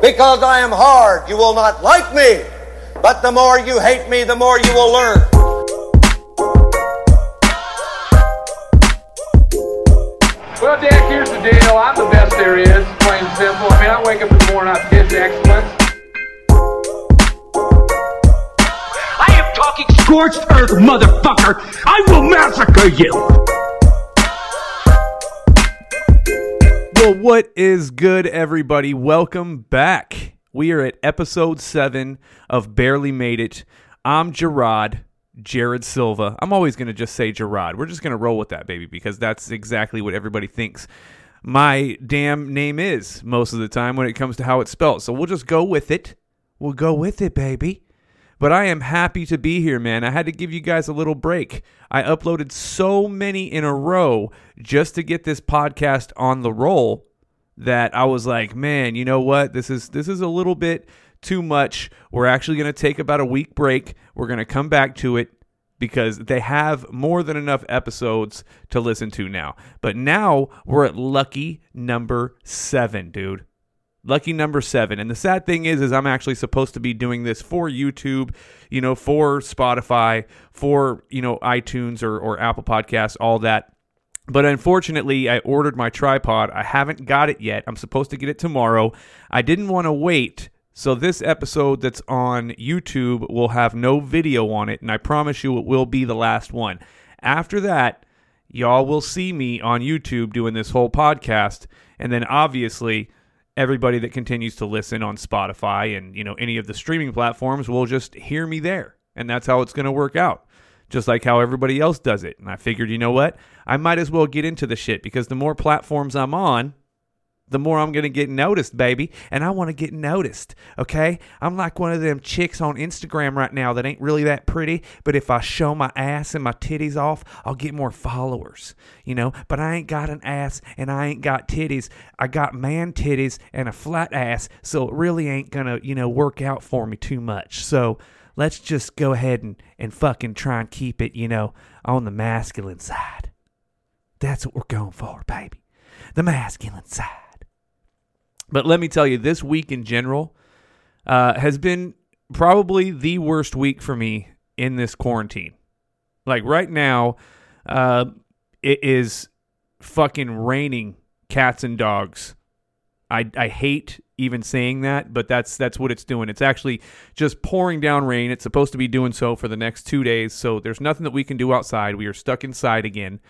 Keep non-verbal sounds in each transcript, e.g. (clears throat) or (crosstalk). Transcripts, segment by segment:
Because I am hard, you will not like me. But the more you hate me, the more you will learn. Well, Jack, here's the deal. I'm the best there is, plain and simple. I mean, I wake up in the morning, I piss excellence. I am talking scorched earth, motherfucker! I will massacre you! What is good, everybody? Welcome back. We are at episode seven of Barely Made It. I'm Gerard, Jared Silva. I'm always going to just say Gerard. We're just going to roll with that, baby, because that's exactly what everybody thinks my damn name is most of the time when it comes to how it's spelled. So we'll just go with it. We'll go with it, baby. But I am happy to be here, man. I had to give you guys a little break. I uploaded so many in a row just to get this podcast on the roll that I was like, man, you know what? This is this is a little bit too much. We're actually going to take about a week break. We're going to come back to it because they have more than enough episodes to listen to now. But now we're at lucky number 7, dude. Lucky number seven. And the sad thing is, is I'm actually supposed to be doing this for YouTube, you know, for Spotify, for, you know, iTunes or, or Apple Podcasts, all that. But unfortunately, I ordered my tripod. I haven't got it yet. I'm supposed to get it tomorrow. I didn't want to wait. So this episode that's on YouTube will have no video on it. And I promise you it will be the last one. After that, y'all will see me on YouTube doing this whole podcast. And then obviously, everybody that continues to listen on Spotify and you know any of the streaming platforms will just hear me there. And that's how it's going to work out. Just like how everybody else does it. And I figured, you know what? I might as well get into the shit because the more platforms I'm on, the more I'm going to get noticed, baby. And I want to get noticed, okay? I'm like one of them chicks on Instagram right now that ain't really that pretty, but if I show my ass and my titties off, I'll get more followers, you know? But I ain't got an ass and I ain't got titties. I got man titties and a flat ass, so it really ain't going to, you know, work out for me too much. So let's just go ahead and, and fucking try and keep it, you know, on the masculine side. That's what we're going for, baby. The masculine side. But let me tell you, this week in general uh, has been probably the worst week for me in this quarantine. Like right now, uh, it is fucking raining cats and dogs. I I hate even saying that, but that's that's what it's doing. It's actually just pouring down rain. It's supposed to be doing so for the next 2 days. So there's nothing that we can do outside. We are stuck inside again.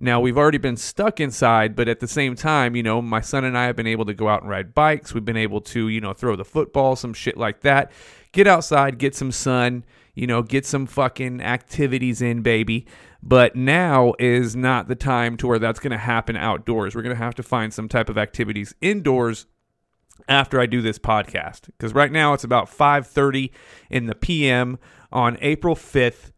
Now, we've already been stuck inside, but at the same time, you know, my son and I have been able to go out and ride bikes. We've been able to, you know, throw the football, some shit like that. Get outside, get some sun, you know, get some fucking activities in, baby. But now is not the time to where that's going to happen outdoors. We're going to have to find some type of activities indoors after I do this podcast because right now it's about 5:30 in the PM on April 5th.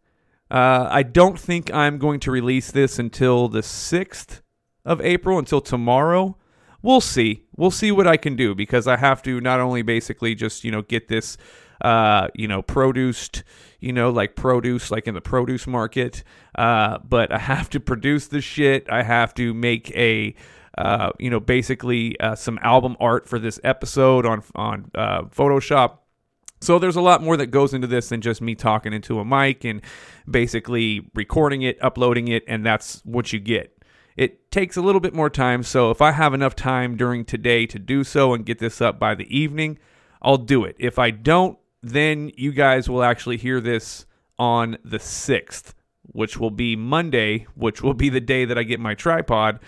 Uh, I don't think I'm going to release this until the 6th of April, until tomorrow. We'll see. We'll see what I can do because I have to not only basically just, you know, get this, uh, you know, produced, you know, like produce, like in the produce market, uh, but I have to produce the shit. I have to make a, uh, you know, basically uh, some album art for this episode on on uh, Photoshop. So there's a lot more that goes into this than just me talking into a mic and basically recording it, uploading it, and that's what you get. It takes a little bit more time, so if I have enough time during today to do so and get this up by the evening, I'll do it. If I don't, then you guys will actually hear this on the 6th, which will be Monday, which will be the day that I get my tripod.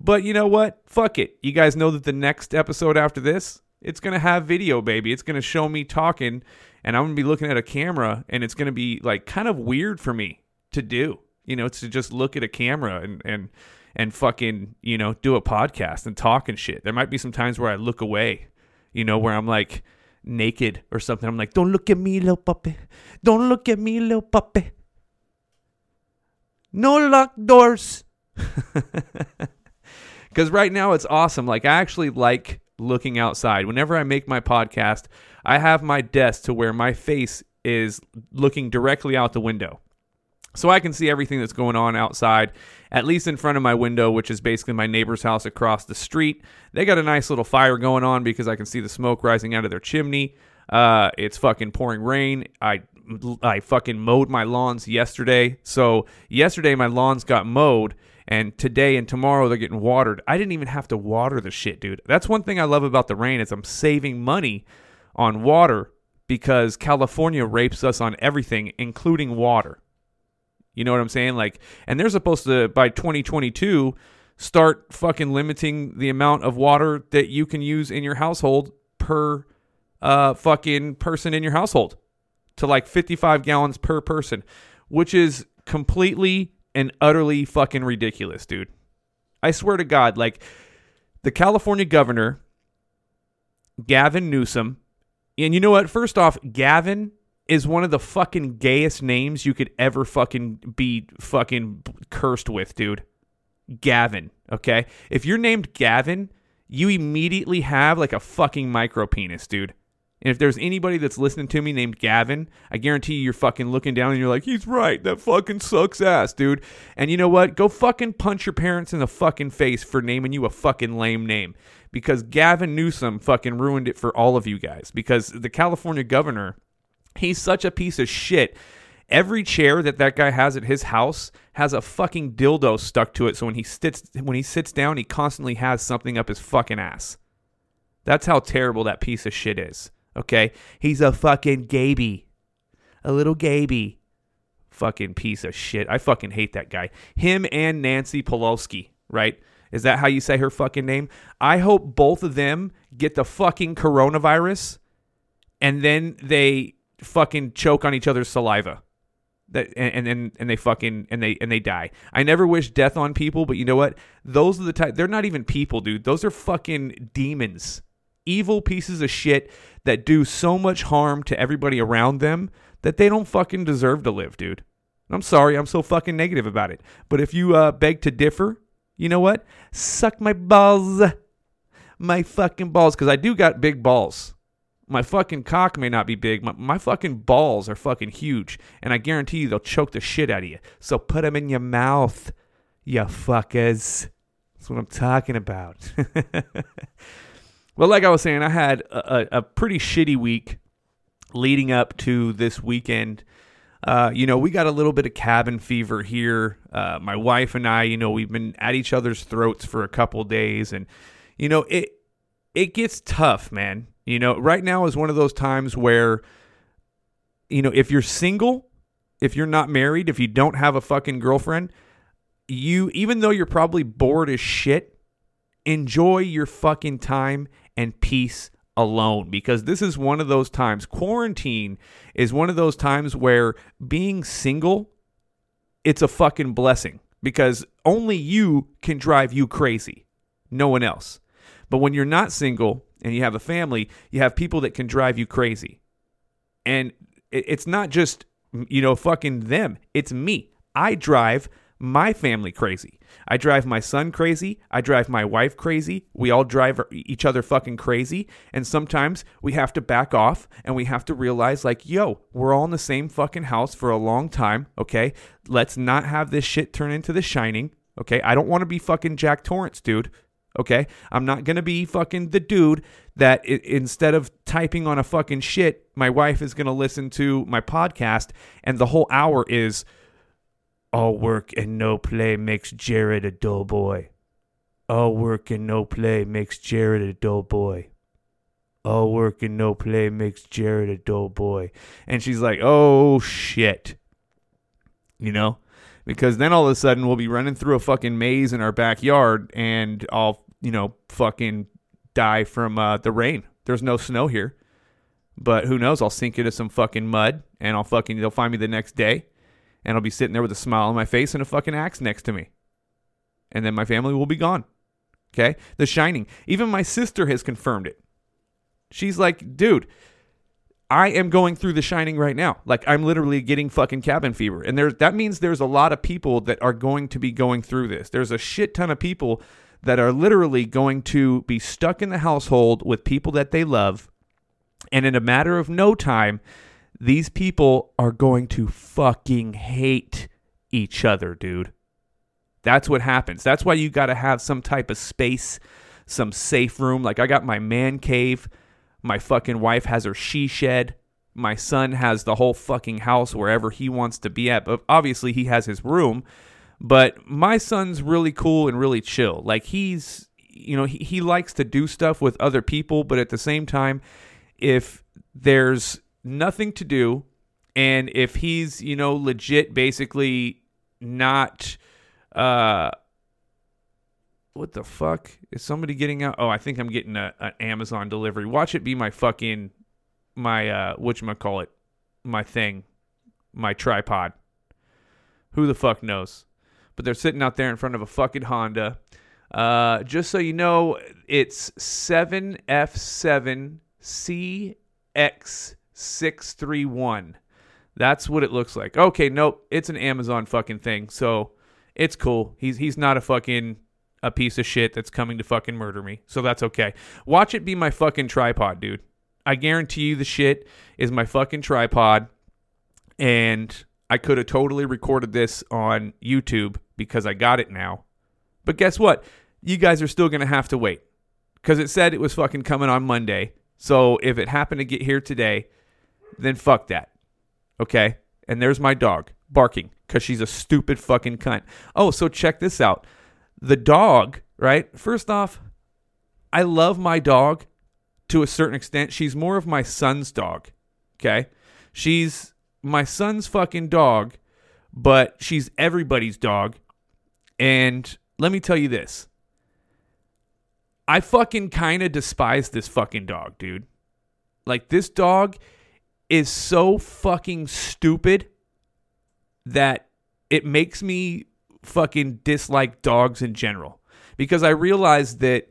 But you know what? Fuck it. You guys know that the next episode after this, it's going to have video, baby. It's going to show me talking, and I'm going to be looking at a camera, and it's going to be like kind of weird for me to do. You know, to just look at a camera and and and fucking you know do a podcast and talk and shit. There might be some times where I look away, you know, where I'm like naked or something. I'm like, don't look at me, little puppy. Don't look at me, little puppy. No locked doors. (laughs) Because right now it's awesome. Like, I actually like looking outside. Whenever I make my podcast, I have my desk to where my face is looking directly out the window. So I can see everything that's going on outside, at least in front of my window, which is basically my neighbor's house across the street. They got a nice little fire going on because I can see the smoke rising out of their chimney. Uh, it's fucking pouring rain. I I fucking mowed my lawns yesterday. So yesterday my lawns got mowed and today and tomorrow they're getting watered. I didn't even have to water the shit, dude. That's one thing I love about the rain is I'm saving money on water because California rapes us on everything including water. You know what I'm saying? Like and they're supposed to by 2022 start fucking limiting the amount of water that you can use in your household per uh fucking person in your household to like 55 gallons per person, which is completely and utterly fucking ridiculous, dude. I swear to God, like the California governor, Gavin Newsom, and you know what? First off, Gavin is one of the fucking gayest names you could ever fucking be fucking cursed with, dude. Gavin, okay? If you're named Gavin, you immediately have like a fucking micro penis, dude. And if there's anybody that's listening to me named Gavin, I guarantee you you're fucking looking down and you're like, he's right. That fucking sucks ass, dude. And you know what? Go fucking punch your parents in the fucking face for naming you a fucking lame name. Because Gavin Newsom fucking ruined it for all of you guys. Because the California governor, he's such a piece of shit. Every chair that that guy has at his house has a fucking dildo stuck to it. So when he sits when he sits down, he constantly has something up his fucking ass. That's how terrible that piece of shit is. Okay? He's a fucking gaby. A little gaby. Fucking piece of shit. I fucking hate that guy. Him and Nancy Pelosi, right? Is that how you say her fucking name? I hope both of them get the fucking coronavirus and then they fucking choke on each other's saliva. That and and and they fucking and they and they die. I never wish death on people, but you know what? Those are the type. They're not even people, dude. Those are fucking demons evil pieces of shit that do so much harm to everybody around them that they don't fucking deserve to live, dude. I'm sorry, I'm so fucking negative about it. But if you uh, beg to differ, you know what? Suck my balls. My fucking balls. Because I do got big balls. My fucking cock may not be big. My, my fucking balls are fucking huge. And I guarantee you they'll choke the shit out of you. So put them in your mouth, you fuckers. That's what I'm talking about. (laughs) Well, like I was saying, I had a, a pretty shitty week leading up to this weekend. Uh, you know, we got a little bit of cabin fever here. Uh, my wife and I, you know, we've been at each other's throats for a couple days, and you know, it it gets tough, man. You know, right now is one of those times where, you know, if you're single, if you're not married, if you don't have a fucking girlfriend, you even though you're probably bored as shit, enjoy your fucking time and peace alone because this is one of those times quarantine is one of those times where being single it's a fucking blessing because only you can drive you crazy. No one else. But when you're not single and you have a family you have people that can drive you crazy. And it's not just you know fucking them. It's me. I drive my family crazy. I drive my son crazy. I drive my wife crazy. We all drive each other fucking crazy. And sometimes we have to back off and we have to realize, like, yo, we're all in the same fucking house for a long time. Okay. Let's not have this shit turn into the shining. Okay. I don't want to be fucking Jack Torrance, dude. Okay. I'm not to be fucking the dude that instead of typing on a fucking shit, my wife is to listen to my podcast and the whole hour is all work and no play makes Jared a dull boy. All work and no play makes Jared a dull boy. All work and no play makes Jared a dull boy. And she's like, oh shit. You know? Because then all of a sudden we'll be running through a fucking maze in our backyard and I'll, you know, fucking die from uh, the rain. There's no snow here. But who knows? I'll sink into some fucking mud and I'll fucking, they'll find me the next day and I'll be sitting there with a smile on my face and a fucking axe next to me. And then my family will be gone. Okay? The Shining. Even my sister has confirmed it. She's like, dude, I am going through The Shining right now. Like I'm literally getting fucking cabin fever. And there's that means there's a lot of people that are going to be going through this. There's a shit ton of people that are literally going to be stuck in the household with people that they love. And in a matter of no time, these people are going to fucking hate each other, dude. That's what happens. That's why you got to have some type of space, some safe room. Like I got my man cave. My fucking wife has her she shed. My son has the whole fucking house wherever he wants to be at. But obviously he has his room. But my son's really cool and really chill. Like he's, you know, he, he likes to do stuff with other people, but at the same time, if there's nothing to do and if he's, you know, legit basically not uh what the fuck is somebody getting out? Oh, I think I'm getting a, an Amazon delivery. Watch it be my fucking my uh what which call it my thing, my tripod. Who the fuck knows? But they're sitting out there in front of a fucking Honda. Uh, just so you know, it's 7F7CX631. That's what it looks like. Okay, nope, it's an Amazon fucking thing. So it's cool. He's he's not a fucking a piece of shit that's coming to fucking murder me. So that's okay. Watch it be my fucking tripod, dude. I guarantee you the shit is my fucking tripod and I could have totally recorded this on YouTube because I got it now. But guess what? You guys are still going to have to wait because it said it was fucking coming on Monday. So if it happened to get here today, then fuck that. Okay? And there's my dog barking because she's a stupid fucking cunt. Oh, so check this out. The dog, right? First off, I love my dog to a certain extent. She's more of my son's dog. Okay? She's my son's fucking dog, but she's everybody's dog. And let me tell you this. I fucking kind of despise this fucking dog, dude. Like, this dog is so fucking stupid that it makes me fucking dislike dogs in general because I realize that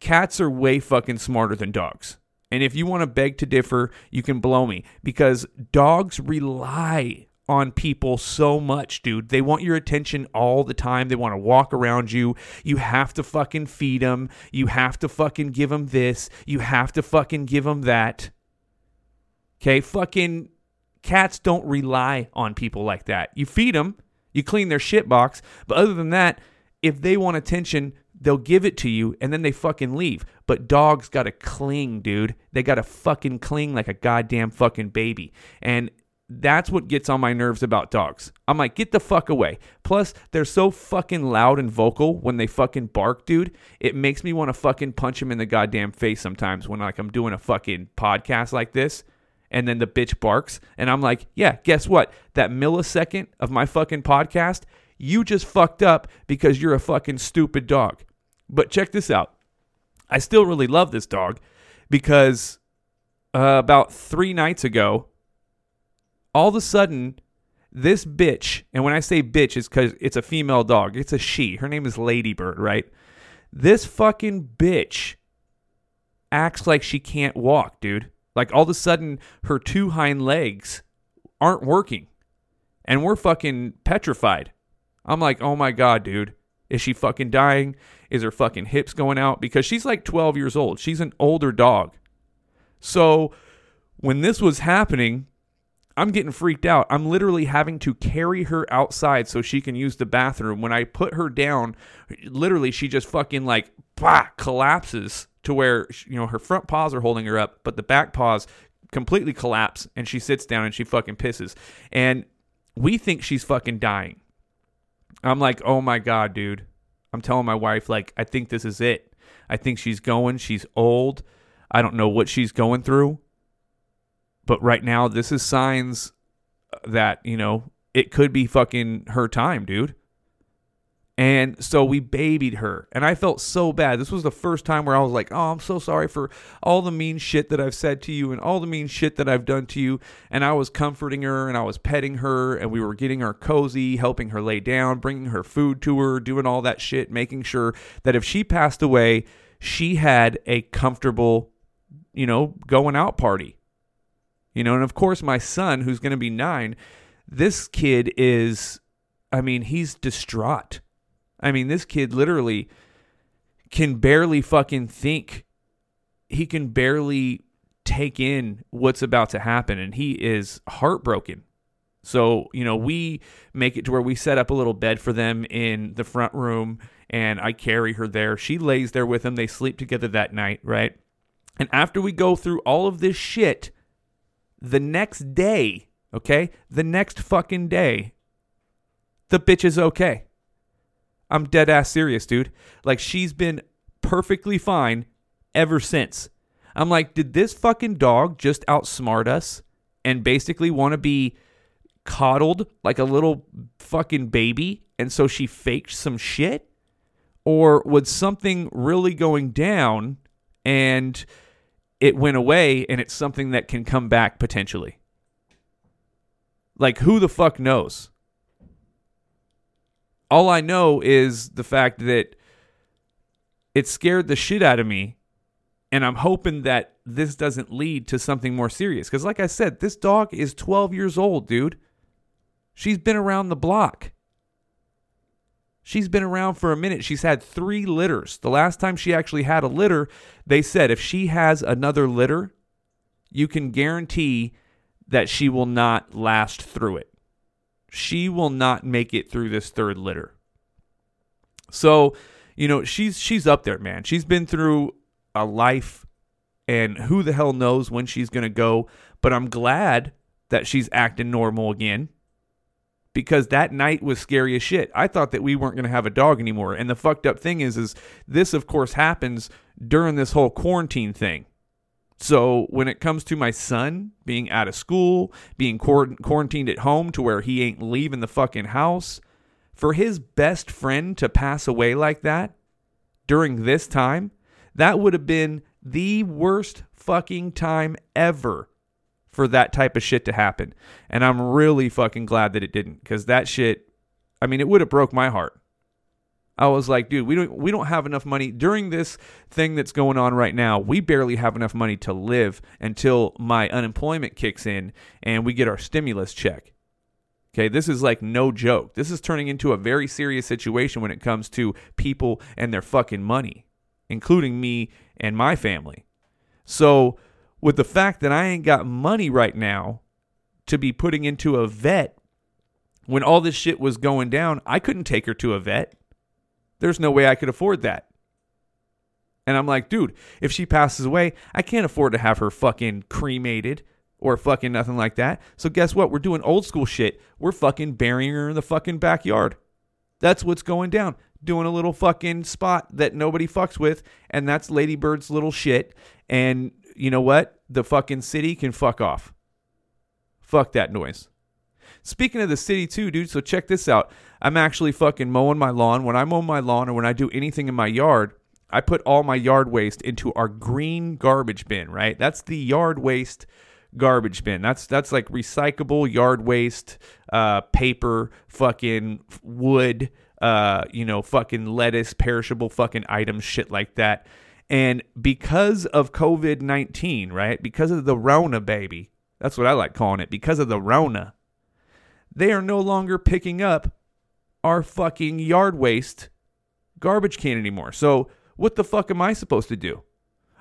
cats are way fucking smarter than dogs. And if you want to beg to differ, you can blow me because dogs rely on people so much, dude. They want your attention all the time. They want to walk around you. You have to fucking feed them. You have to fucking give them this. You have to fucking give them that. Okay, fucking Cats don't rely on people like that. You feed them, you clean their shit box, but other than that, if they want attention, they'll give it to you and then they fucking leave. But dogs got to cling, dude. They got to fucking cling like a goddamn fucking baby. And that's what gets on my nerves about dogs. I'm like, get the fuck away. Plus, they're so fucking loud and vocal when they fucking bark, dude. It makes me want to fucking punch them in the goddamn face sometimes when like I'm doing a fucking podcast like this and then the bitch barks. And I'm like, yeah, guess what? That millisecond of my fucking podcast, you just fucked up because you're a fucking stupid dog. But check this out. I still really love this dog because uh, about three nights ago, all of a sudden, this bitch, and when I say bitch, it's because it's a female dog. It's a she. Her name is Ladybird, right? This fucking bitch acts like she can't walk, dude. Like all of a sudden, her two hind legs aren't working, and we're fucking petrified. I'm like, oh my god, dude, is she fucking dying? Is her fucking hips going out? Because she's like 12 years old. She's an older dog. So when this was happening, I'm getting freaked out. I'm literally having to carry her outside so she can use the bathroom. When I put her down, literally she just fucking like bah, collapses to where you know her front paws are holding her up, but the back paws completely collapse and she sits down and she fucking pisses. And we think she's fucking dying. I'm like, "Oh my god, dude." I'm telling my wife like, "I think this is it. I think she's going. She's old. I don't know what she's going through." But right now this is signs uh, that, you know, it could be fucking her time, dude. And so we babied her. And I felt so bad. This was the first time where I was like, oh, I'm so sorry for all the mean shit that I've said to you and all the mean shit that I've done to you. And I was comforting her and I was petting her and we were getting her cozy, helping her lay down, bringing her food to her, doing all that shit, making sure that if she passed away, she had a comfortable, you know, going out party. You know, and of course, my son, who's going to be nine, this kid is, I mean, he's distraught I mean, this kid literally can barely fucking think. He can barely take in what's about to happen, and he is heartbroken. So, you know, we make it to where we set up a little bed for them in the front room and I carry her there. She lays there with them. They sleep together that night, right? And after we go through all of this shit, the next day, okay? The next fucking day, the bitch is okay. I'm dead ass serious, dude. Like she's been perfectly fine ever since. I'm like, did this fucking dog just outsmart us and basically want to be coddled like a little fucking baby and so she faked some shit? Or was something really going down and it went away and it's something that can come back potentially? Like, who the fuck knows? All I know is the fact that it scared the shit out of me. And I'm hoping that this doesn't lead to something more serious. Because, like I said, this dog is 12 years old, dude. She's been around the block. She's been around for a minute. She's had three litters. The last time she actually had a litter, they said if she has another litter, you can guarantee that she will not last through it. She will not make it through this third litter. So, you know, she's she's up there, man. She's been through a life and who the hell knows when she's going to go, but I'm glad that she's acting normal again because that night was scary as shit. I thought that we weren't going to have a dog anymore. And the fucked up thing is is this of course happens during this whole quarantine thing. So when it comes to my son being out of school, being quarantined at home to where he ain't leaving the fucking house, for his best friend to pass away like that during this time, that would have been the worst fucking time ever for that type of shit to happen. And I'm really fucking glad that it didn't cuz that shit I mean it would have broke my heart. I was like, dude, we don't we don't have enough money during this thing that's going on right now. We barely have enough money to live until my unemployment kicks in and we get our stimulus check. Okay, this is like no joke. This is turning into a very serious situation when it comes to people and their fucking money, including me and my family. So, with the fact that I ain't got money right now to be putting into a vet when all this shit was going down, I couldn't take her to a vet. There's no way I could afford that. And I'm like, dude, if she passes away, I can't afford to have her fucking cremated or fucking nothing like that. So guess what? We're doing old school shit. We're fucking burying her in the fucking backyard. That's what's going down. Doing a little fucking spot that nobody fucks with, and that's Lady Bird's little shit. And you know what? The fucking city can fuck off. Fuck that noise. Speaking of the city too, dude, so check this out. I'm actually fucking mowing my lawn. When I mow my lawn or when I do anything in my yard, I put all my yard waste into our green garbage bin, right? That's the yard waste garbage bin. That's that's like recyclable yard waste, uh, paper, fucking wood, uh, you know, fucking lettuce, perishable fucking items, shit like that. And because of COVID 19, right? Because of the Rona, baby. That's what I like calling it. Because of the Rona, they are no longer picking up our fucking yard waste garbage can anymore. So what the fuck am I supposed to do?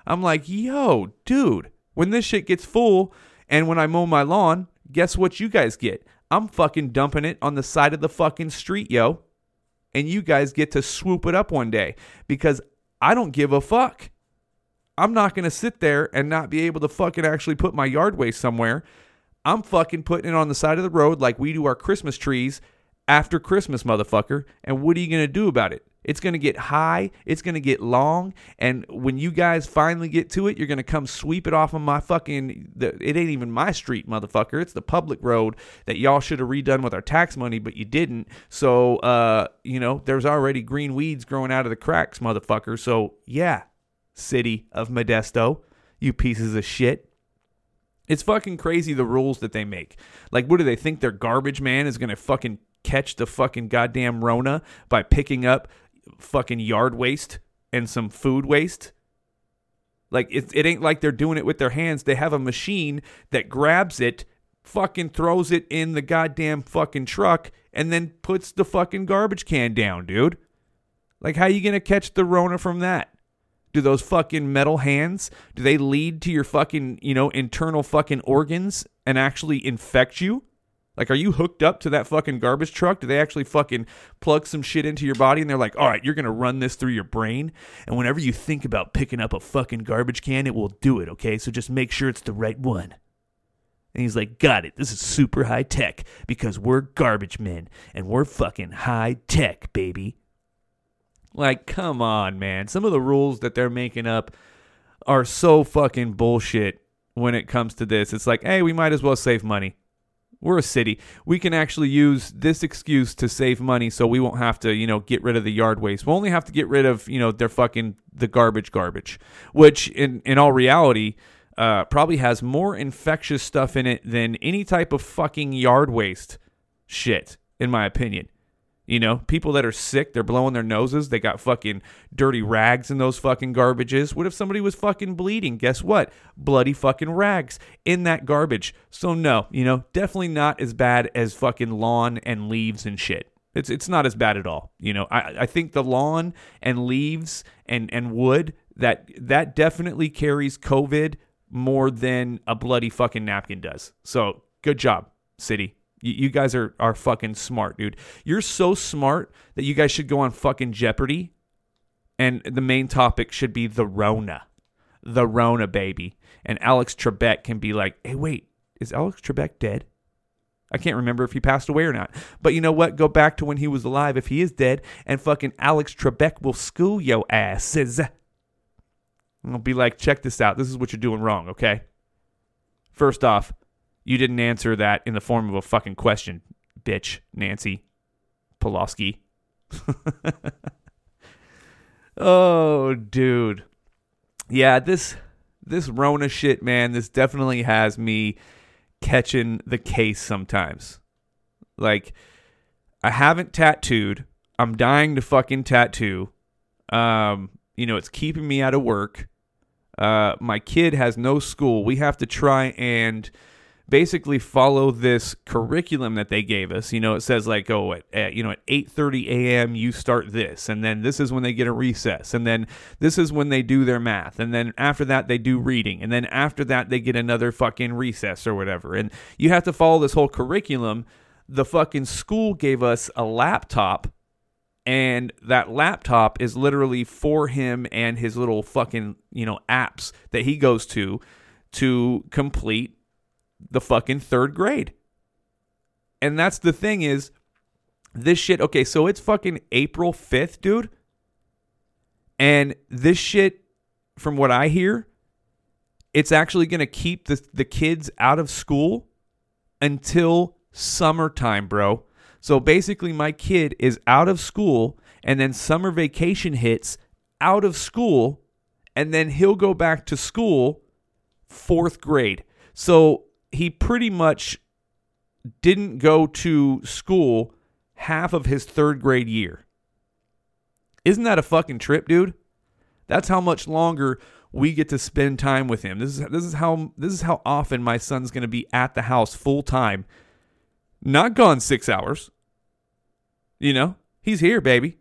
I'm like, yo, dude, when this shit gets full and when I mow my lawn, guess what you guys get? I'm fucking dumping it on the side of the fucking street, yo. And you guys get to swoop it up one day because I don't give a fuck. I'm not going to sit there and not be able to fucking actually put my yard waste somewhere. I'm fucking putting it on the side of the road like we do our Christmas trees after Christmas, motherfucker. And what are you going to do about it? It's going to get high, it's going to get long, and when you guys finally get to it, you're going to come sweep it off of my fucking the, it ain't even my street, motherfucker. It's the public road that y'all should have redone with our tax money, but you didn't. So, uh, you know, there's already green weeds growing out of the cracks, motherfucker. So, yeah, city of Modesto, you pieces of shit. It's fucking crazy the rules that they make. Like, what do they think their garbage man is going to fucking catch the fucking goddamn Rona by picking up fucking yard waste and some food waste. Like it, it ain't like they're doing it with their hands. They have a machine that grabs it, fucking throws it in the goddamn fucking truck, and then puts the fucking garbage can down, dude. Like how you gonna catch the Rona from that? Do those fucking metal hands, do they lead to your fucking, you know, internal fucking organs and actually infect you? Like, are you hooked up to that fucking garbage truck? Do they actually fucking plug some shit into your body and they're like, all right, you're going to run this through your brain? And whenever you think about picking up a fucking garbage can, it will do it, okay? So just make sure it's the right one. And he's like, got it. This is super high tech because we're garbage men and we're fucking high tech, baby. Like, come on, man. Some of the rules that they're making up are so fucking bullshit when it comes to this. It's like, hey, we might as well save money. We're a city. We can actually use this excuse to save money so we won't have to, you know, get rid of the yard waste. We'll only have to get rid of, you know, their fucking the garbage garbage, which in in all reality uh, probably has more infectious stuff in it than any type of fucking yard waste shit, in my opinion. You know, people that are sick, they're blowing their noses. They got fucking dirty rags in those fucking garbages. What if somebody was fucking bleeding? Guess what? Bloody fucking rags in that garbage. So no, you know, definitely not as bad as fucking lawn and leaves and shit. It's it's not as bad at all. You know, I I think the lawn and leaves and and wood that that definitely carries COVID more than a bloody fucking napkin does. So good job, city. You, guys are are fucking smart, dude. You're so smart that you guys should go on fucking Jeopardy, and the main topic should be the Rona, the Rona baby, and Alex Trebek can be like, hey, wait, is Alex Trebek dead? I can't remember if he passed away or not. But you know what? Go back to when he was alive if he is dead, and fucking Alex Trebek will school your asses. I'll be like, check this out. This is what you're doing wrong, okay? First off, you didn't answer that in the form of a fucking question, bitch, Nancy Pelosi. (laughs) oh, dude. Yeah, this this Rona shit, man, this definitely has me catching the case sometimes. Like I haven't tattooed. I'm dying to fucking tattoo. Um, you know, it's keeping me out of work. Uh, my kid has no school. We have to try and basically follow this curriculum that they gave us. You know, it says like, oh, at, at you know at 8:30 a.m. you start this, and then this is when they get a recess, and then this is when they do their math, and then after that they do reading, and then after that they get another fucking recess or whatever, and you have to follow this whole curriculum. The fucking school gave us a laptop and that laptop is literally for him and his little fucking you know apps that he goes to to complete the fucking third grade. And that's the thing is this shit okay so it's fucking april 5th dude. And this shit from what i hear it's actually going to keep the, the kids out of school until summertime bro. So basically, my kid is out of school, and then summer vacation hits out of school, and then he'll go back to school fourth grade. So he pretty much didn't go to school half of his third grade year. Isn't that a fucking trip, dude? That's how much longer we get to spend time with him. This is this is how this is how often my son's going to be at the house full time not gone six hours. You know, he's here, baby.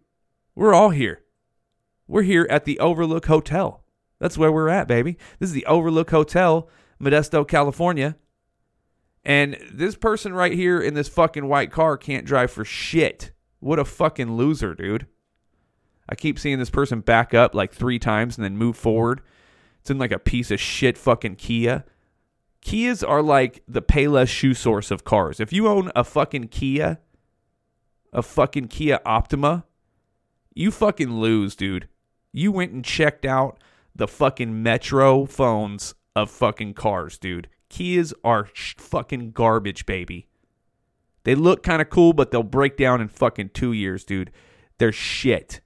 We're all here. We're here at the Overlook Hotel. That's where we're at, baby. This is the Overlook Hotel, Modesto, California. And this person right here in this fucking white car can't drive for shit. What a fucking loser, dude. I keep seeing this person back up like three times and then move forward. It's in like a piece of shit fucking Kia. Kias are like the Payless shoe source of cars. If you own a fucking Kia, a fucking Kia Optima, you fucking lose, dude. You went and checked out the fucking Metro phones of fucking cars, dude. Kias are sh- fucking garbage, baby. They look kind of cool, but they'll break down in fucking two years, dude. They're shit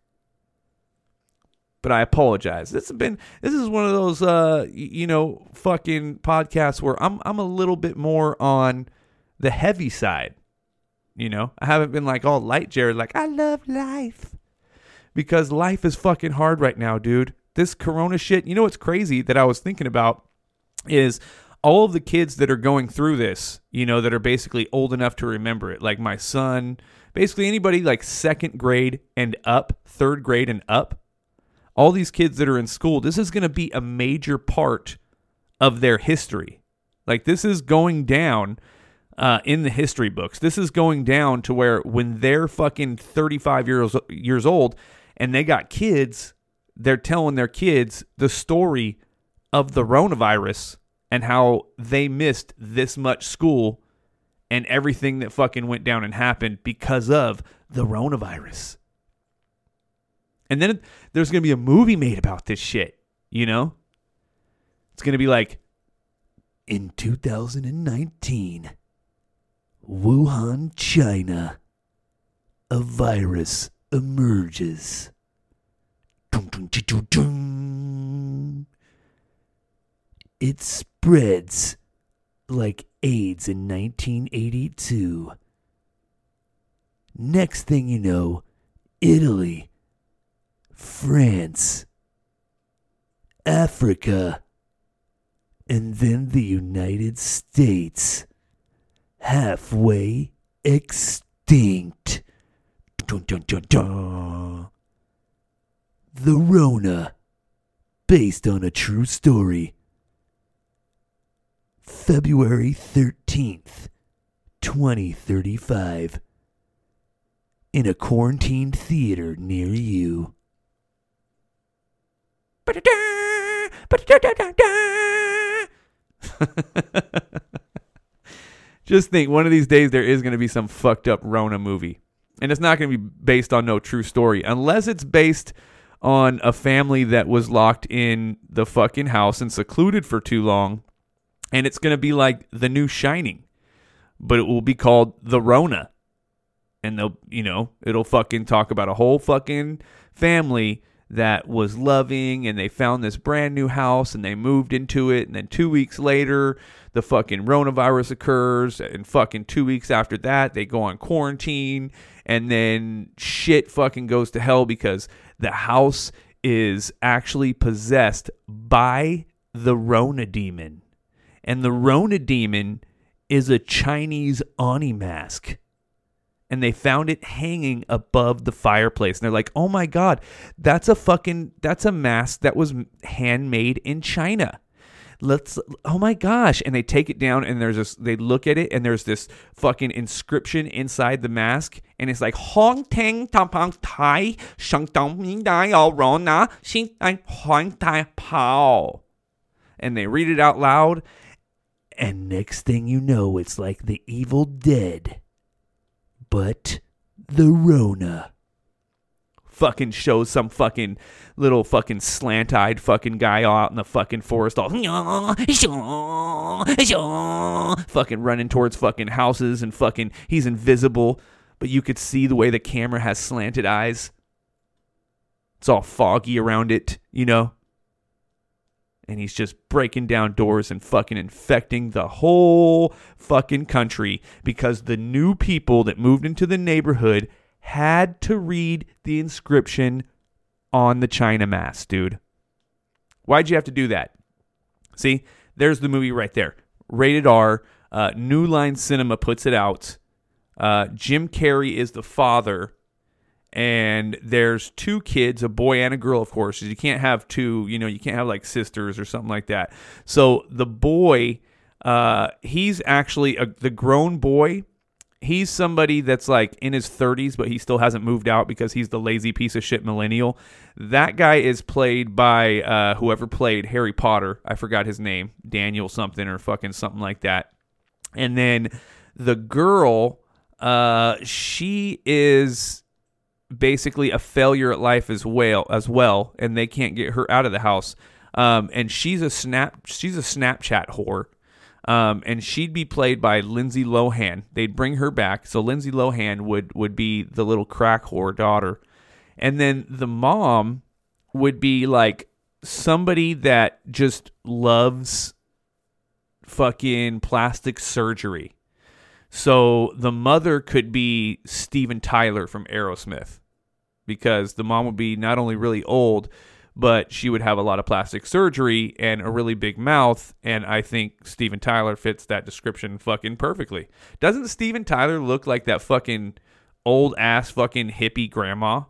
but I apologize. This has been this is one of those uh you know fucking podcasts where I'm I'm a little bit more on the heavy side. You know, I haven't been like all light Jared like I love life. Because life is fucking hard right now, dude. This corona shit, you know what's crazy that I was thinking about is all of the kids that are going through this, you know, that are basically old enough to remember it, like my son, basically anybody like second grade and up, third grade and up, all these kids that are in school, this is going to be a major part of their history. Like this is going down uh, in the history books. This is going down to where when they're fucking 35 years years old and they got kids, they're telling their kids the story of the coronavirus and how they missed this much school and everything that fucking went down and happened because of the coronavirus. And then there's going to be a movie made about this shit, you know? It's going to be like in 2019, Wuhan, China, a virus emerges. Dun, dun, dun. It spreads like AIDS in 1982. Next thing you know, Italy, France, Africa, and then the United States. Halfway extinct. Dun, dun, dun. The Rona, based on a true story. February 13th, 2035. In a quarantined theater near you. (laughs) Just think, one of these days there is going to be some fucked up Rona movie. And it's not going to be based on no true story, unless it's based on a family that was locked in the fucking house and secluded for too long. And it's going to be like the new Shining, but it will be called The Rona. And they'll, you know, it'll fucking talk about a whole fucking family that was loving and they found this brand new house and they moved into it and then 2 weeks later the fucking coronavirus occurs and fucking 2 weeks after that they go on quarantine and then shit fucking goes to hell because the house is actually possessed by the Rona demon. And the Rona demon is a Chinese Oni mask. And they found it hanging above the fireplace. And they're like oh my god that's a fucking that's a mask that was handmade in china. Let's oh my gosh. And they take it down and there's this they look at it and there's this fucking inscription inside the mask. And it's like hong teng tampang tai shang dong ming dai rona xin huang Tai pao. And they read it out loud and next thing you know it's like the evil dead but the Rona fucking shows some fucking little fucking slant eyed fucking guy out in the fucking forest all fucking running towards fucking houses and fucking he's invisible, but you could see the way the camera has slanted eyes. It's all foggy around it, you know? And he's just breaking down doors and fucking infecting the whole fucking country because the new people that moved into the neighborhood had to read the inscription on the China mask, dude. Why'd you have to do that? See, there's the movie right there. Rated R. Uh, New Line Cinema puts it out. Uh, Jim Carrey is the father and there's two kids, a boy and a girl, of course. You can't have two, you know, you can't have like sisters or something like that. So the boy, uh, he's actually a, the grown boy. He's somebody that's like in his 30s, but he still hasn't moved out because he's the lazy piece of shit millennial. That guy is played by uh, whoever played Harry Potter. I forgot his name, Daniel something or fucking something like that. And then the girl, uh, she is basically a failure at life as well as well and they can't get her out of the house. Um, and she's a snap she's a snapchat whore. Um, and she'd be played by Lindsay Lohan. They'd bring her back, so Lindsay Lohan would would be the little crack whore daughter, and then the mom would be like somebody that just loves fucking plastic surgery. So the mother could be Steven Tyler from Aerosmith because the mom would be not only really old, but she would have a lot of plastic surgery and a really big mouth. And I think Steven Tyler fits that description fucking perfectly. Doesn't Steven Tyler look like that fucking old ass fucking hippie grandma?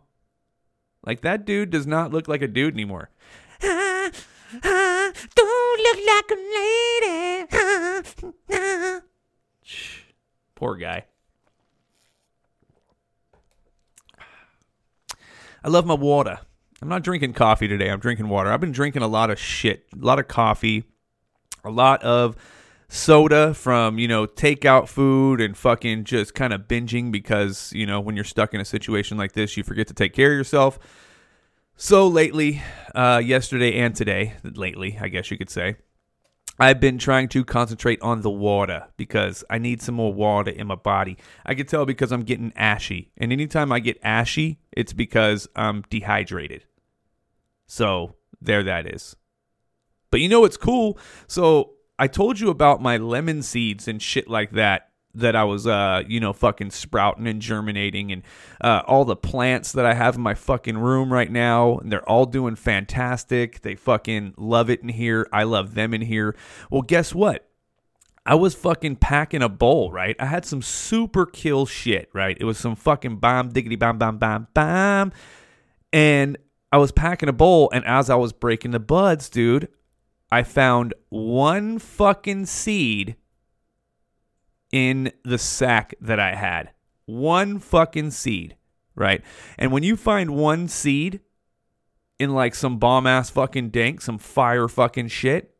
Like that dude does not look like a dude anymore. (laughs) don't look like a lady. (laughs) Poor guy. I love my water. I'm not drinking coffee today. I'm drinking water. I've been drinking a lot of shit, a lot of coffee, a lot of soda from, you know, takeout food and fucking just kind of binging because, you know, when you're stuck in a situation like this, you forget to take care of yourself. So lately, uh, yesterday and today, lately, I guess you could say, I've been trying to concentrate on the water because I need some more water in my body. I can tell because I'm getting ashy. And anytime I get ashy, it's because I'm dehydrated. So there that is. But you know what's cool? So I told you about my lemon seeds and shit like that that I was, uh, you know, fucking sprouting and germinating, and uh, all the plants that I have in my fucking room right now, and they're all doing fantastic. They fucking love it in here. I love them in here. Well, guess what? I was fucking packing a bowl, right? I had some super kill shit, right? It was some fucking bomb, diggity, bomb, bomb, bomb, bomb. And I was packing a bowl, and as I was breaking the buds, dude, I found one fucking seed in the sack that I had. One fucking seed, right? And when you find one seed in like some bomb ass fucking dank, some fire fucking shit,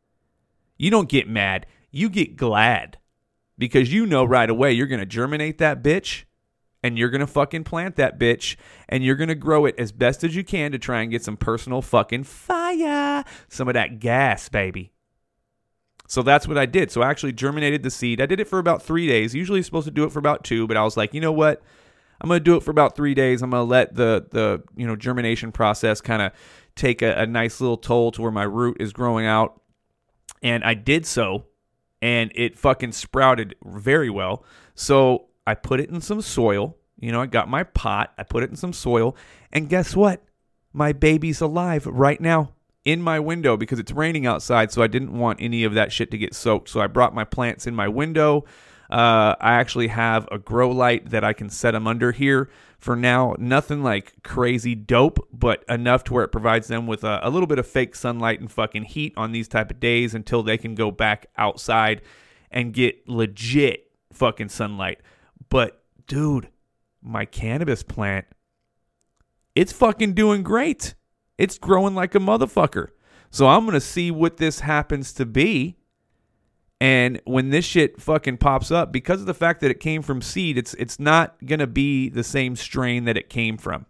you don't get mad. You get glad because you know right away you're going to germinate that bitch and you're going to fucking plant that bitch and you're going to grow it as best as you can to try and get some personal fucking fire, some of that gas, baby. So that's what I did. So I actually germinated the seed. I did it for about three days. Usually you're supposed to do it for about two, but I was like, you know what? I'm gonna do it for about three days. I'm gonna let the the you know germination process kind of take a, a nice little toll to where my root is growing out. And I did so, and it fucking sprouted very well. So I put it in some soil. You know, I got my pot, I put it in some soil, and guess what? My baby's alive right now in my window because it's raining outside, so I didn't want any of that shit to get soaked. So I brought my plants in my window. Uh, I actually have a grow light that I can set them under here for now. Nothing like crazy dope, but enough to where it provides them with a, a little bit of fake sunlight and fucking heat on these type of days until they can go back outside and get legit fucking sunlight. But dude, my cannabis plant, it's fucking doing great. It's growing like a motherfucker. So I'm going to see what this happens to be. And when this shit fucking pops up, because of the fact that it came from seed, it's it's not gonna be the same strain that it came from.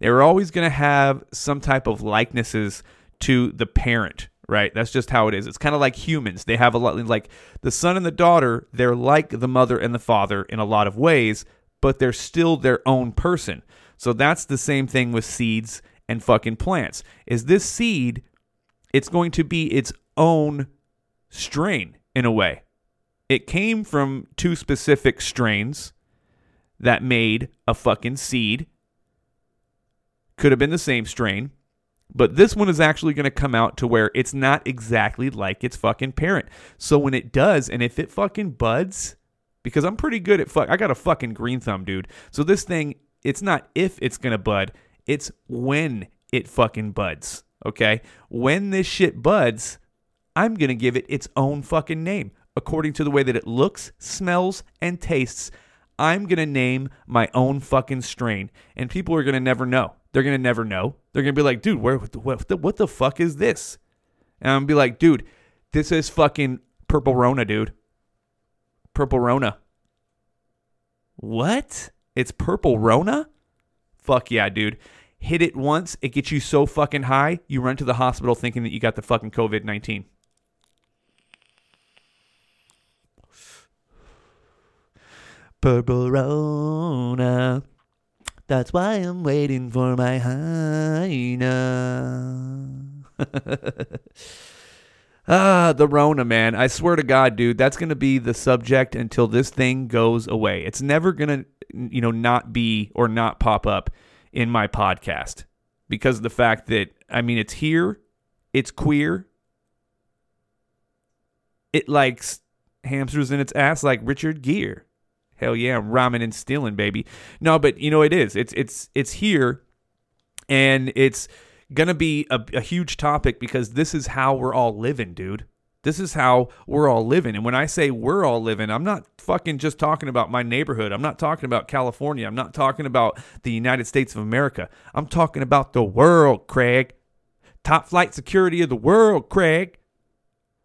They're always gonna have some type of likenesses to the parent, right? That's just how it is. It's kind of like humans. They have a lot like the son and the daughter, they're like the mother and the father in a lot of ways, but they're still their own person. So that's the same thing with seeds and fucking plants. Is this seed it's going to be its own strain in a way. It came from two specific strains that made a fucking seed. Could have been the same strain, but this one is actually going to come out to where it's not exactly like its fucking parent. So when it does, and if it fucking buds, because I'm pretty good at fuck, I got a fucking green thumb, dude. So this thing, it's not if it's going to bud, it's when it fucking buds. Okay? When this shit buds, I'm going to give it its own fucking name according to the way that it looks, smells, and tastes. I'm going to name my own fucking strain, and people are going to never know. They're going to never know. They're going to be like, dude, where, what, the, what the fuck is this? And I'm going to be like, dude, this is fucking Purple Rona, dude. Purple Rona. What? It's Purple Rona? Fuck yeah, dude. Hit it once, it gets you so fucking high, you run to the hospital thinking that you got the fucking COVID 19. Purple Rona. That's why I'm waiting for my now. (laughs) ah, the Rona, man. I swear to God, dude, that's going to be the subject until this thing goes away. It's never going to, you know, not be or not pop up in my podcast because of the fact that, I mean, it's here, it's queer, it likes hamsters in its ass like Richard Gere. Hell yeah, I'm rhyming and stealing, baby. No, but you know it is. It's it's it's here, and it's gonna be a, a huge topic because this is how we're all living, dude. This is how we're all living. And when I say we're all living, I'm not fucking just talking about my neighborhood. I'm not talking about California. I'm not talking about the United States of America. I'm talking about the world, Craig. Top flight security of the world, Craig.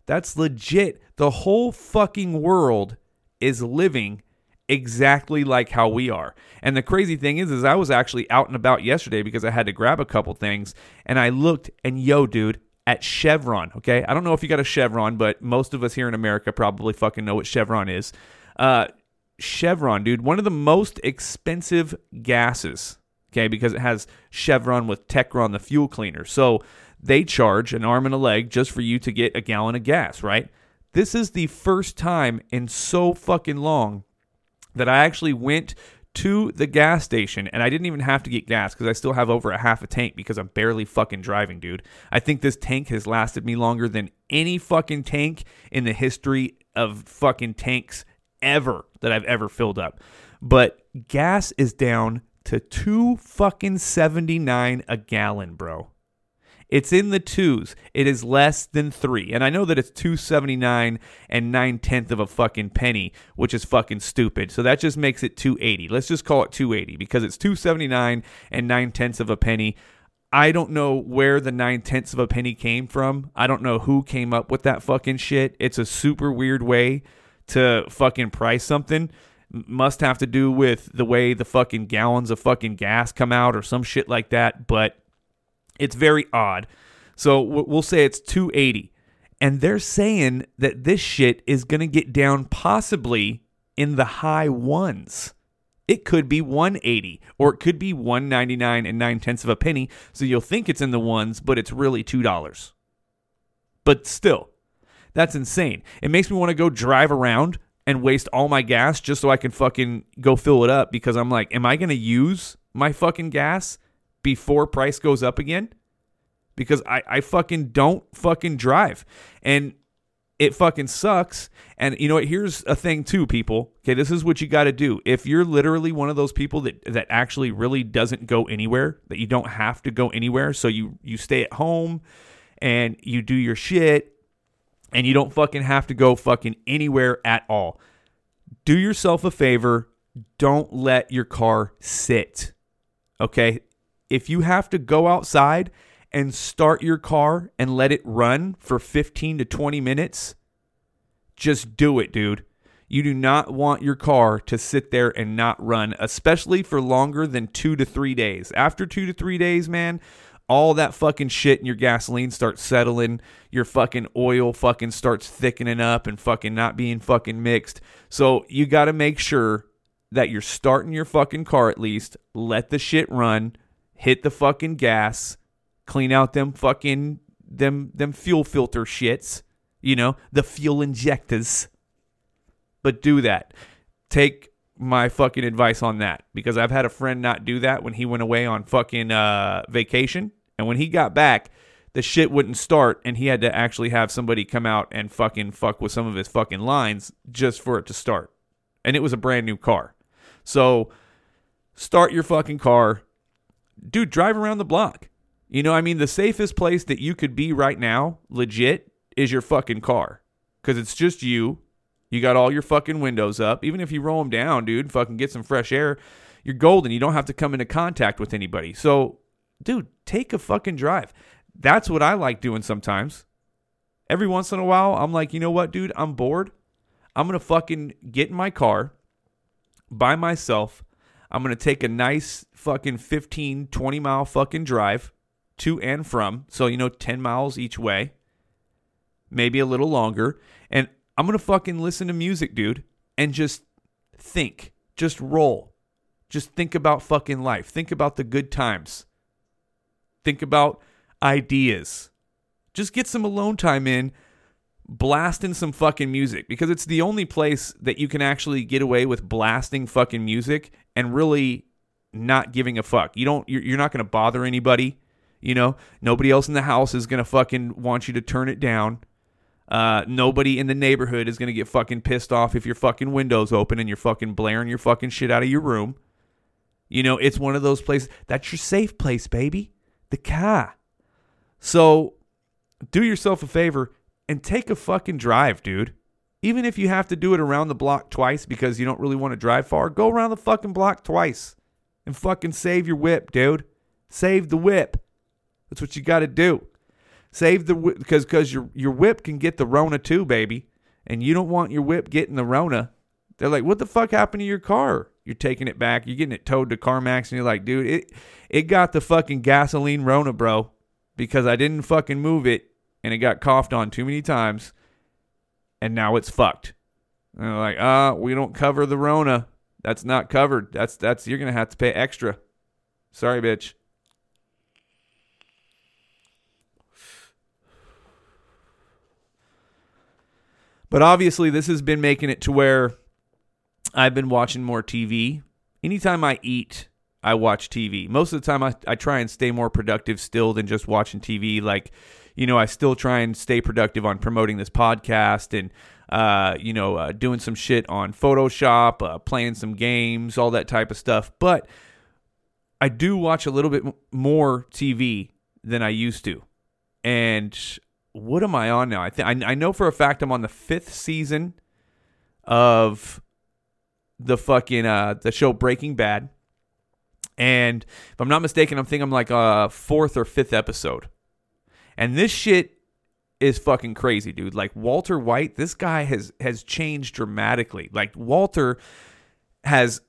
That's legit. The whole fucking world is living exactly like how we are. And the crazy thing is is I was actually out and about yesterday because I had to grab a couple things and I looked and yo dude at Chevron, okay? I don't know if you got a Chevron, but most of us here in America probably fucking know what Chevron is. Uh Chevron, dude, one of the most expensive gases, okay, because it has Chevron with Techron, the fuel cleaner. So they charge an arm and a leg just for you to get a gallon of gas, right? This is the first time in so fucking long that I actually went to the gas station and I didn't even have to get gas because I still have over a half a tank because I'm barely fucking driving, dude. I think this tank has lasted me longer than any fucking tank in the history of fucking tanks ever that I've ever filled up. But gas is down to 2 fucking 79 a gallon, bro. It's in the twos. It is less than three. And I know that it's 279 and nine tenth of a fucking penny, which is fucking stupid. So that just makes it 280. Let's just call it 280 because it's 279 and nine tenths of a penny. I don't know where the nine tenths of a penny came from. I don't know who came up with that fucking shit. It's a super weird way to fucking price something. Must have to do with the way the fucking gallons of fucking gas come out or some shit like that. But it's very odd. So we'll say it's 280. And they're saying that this shit is going to get down possibly in the high ones. It could be 180 or it could be 199 and nine tenths of a penny. So you'll think it's in the ones, but it's really $2. But still, that's insane. It makes me want to go drive around and waste all my gas just so I can fucking go fill it up because I'm like, am I going to use my fucking gas before price goes up again because I, I fucking don't fucking drive. And it fucking sucks. And you know what? Here's a thing too, people. Okay, this is what you got to do. If you're literally one of those people that that actually really doesn't go anywhere, that you don't have to go anywhere, so you you stay at home and you do your shit and you don't fucking have to go fucking anywhere at all. Do yourself a favor, don't let your car sit. Okay? If you have to go outside and start your car and let it run for 15 to 20 minutes, just do it, dude. You do not want your car to sit there and not run, especially for longer than two to three days. After two to three days, man, all that fucking shit in your gasoline starts settling. Your fucking oil fucking starts thickening up and fucking not being fucking mixed. So you got to make sure that you're starting your fucking car at least. Let the shit run hit the fucking gas, clean out them fucking them them fuel filter shits, you know, the fuel injectors. But do that. Take my fucking advice on that because I've had a friend not do that when he went away on fucking uh, vacation, and when he got back, the shit wouldn't start, and he had to actually have somebody come out and fucking fuck with some of his fucking lines just for it to start, and it was a brand new car. So start your fucking car dude, drive around the block. You know, I mean, the safest place that you could be right now, legit, is your fucking car. Because it's just you. You got all your fucking windows up. Even if you roll them down, dude, fucking get some fresh air, you're golden. You don't have to come into contact with anybody. So, dude, take a fucking drive. That's what I like doing sometimes. Every once in a while, I'm like, you know what, dude? I'm bored. I'm going to fucking get in my car by myself I'm going to take a nice fucking 15, 20 mile fucking drive to and from. So, you know, 10 miles each way, maybe a little longer. And I'm going to fucking listen to music, dude, and just think, just roll. Just think about fucking life. Think about the good times. Think about ideas. Just get some alone time in blasting some fucking music because it's the only place that you can actually get away with blasting fucking music and really not giving a fuck. You don't you're, you're not going to bother anybody, you know? Nobody else in the house is going to fucking want you to turn it down. Uh, nobody in the neighborhood is going to get fucking pissed off if your fucking window's open and you're fucking blaring your fucking shit out of your room. You know, it's one of those places that's your safe place, baby. The car. So do yourself a favor and take a fucking drive, dude. Even if you have to do it around the block twice because you don't really want to drive far, go around the fucking block twice and fucking save your whip, dude. Save the whip. That's what you got to do. Save the whip because because your your whip can get the Rona too, baby, and you don't want your whip getting the Rona. They're like, what the fuck happened to your car? You're taking it back. You're getting it towed to CarMax, and you're like, dude, it it got the fucking gasoline Rona, bro, because I didn't fucking move it, and it got coughed on too many times, and now it's fucked. And they're like, uh, we don't cover the Rona. That's not covered. That's that's you're gonna have to pay extra. Sorry, bitch. But obviously, this has been making it to where I've been watching more TV. Anytime I eat, I watch TV. Most of the time, I, I try and stay more productive still than just watching TV. Like, you know, I still try and stay productive on promoting this podcast and, uh, you know, uh, doing some shit on Photoshop, uh, playing some games, all that type of stuff. But I do watch a little bit more TV than I used to. And what am I on now? I think I know for a fact I'm on the fifth season of the fucking uh the show Breaking Bad. And if I'm not mistaken, I'm thinking I'm like a fourth or fifth episode. And this shit is fucking crazy, dude. Like Walter White, this guy has has changed dramatically. Like Walter has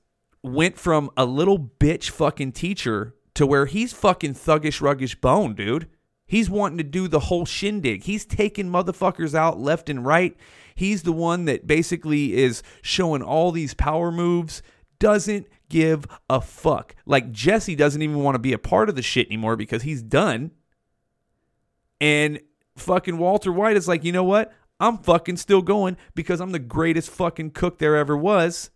went from a little bitch fucking teacher to where he's fucking thuggish ruggish bone, dude. He's wanting to do the whole shindig. He's taking motherfuckers out left and right. He's the one that basically is showing all these power moves, doesn't give a fuck. Like Jesse doesn't even want to be a part of the shit anymore because he's done. And fucking Walter White is like, you know what? I'm fucking still going because I'm the greatest fucking cook there ever was.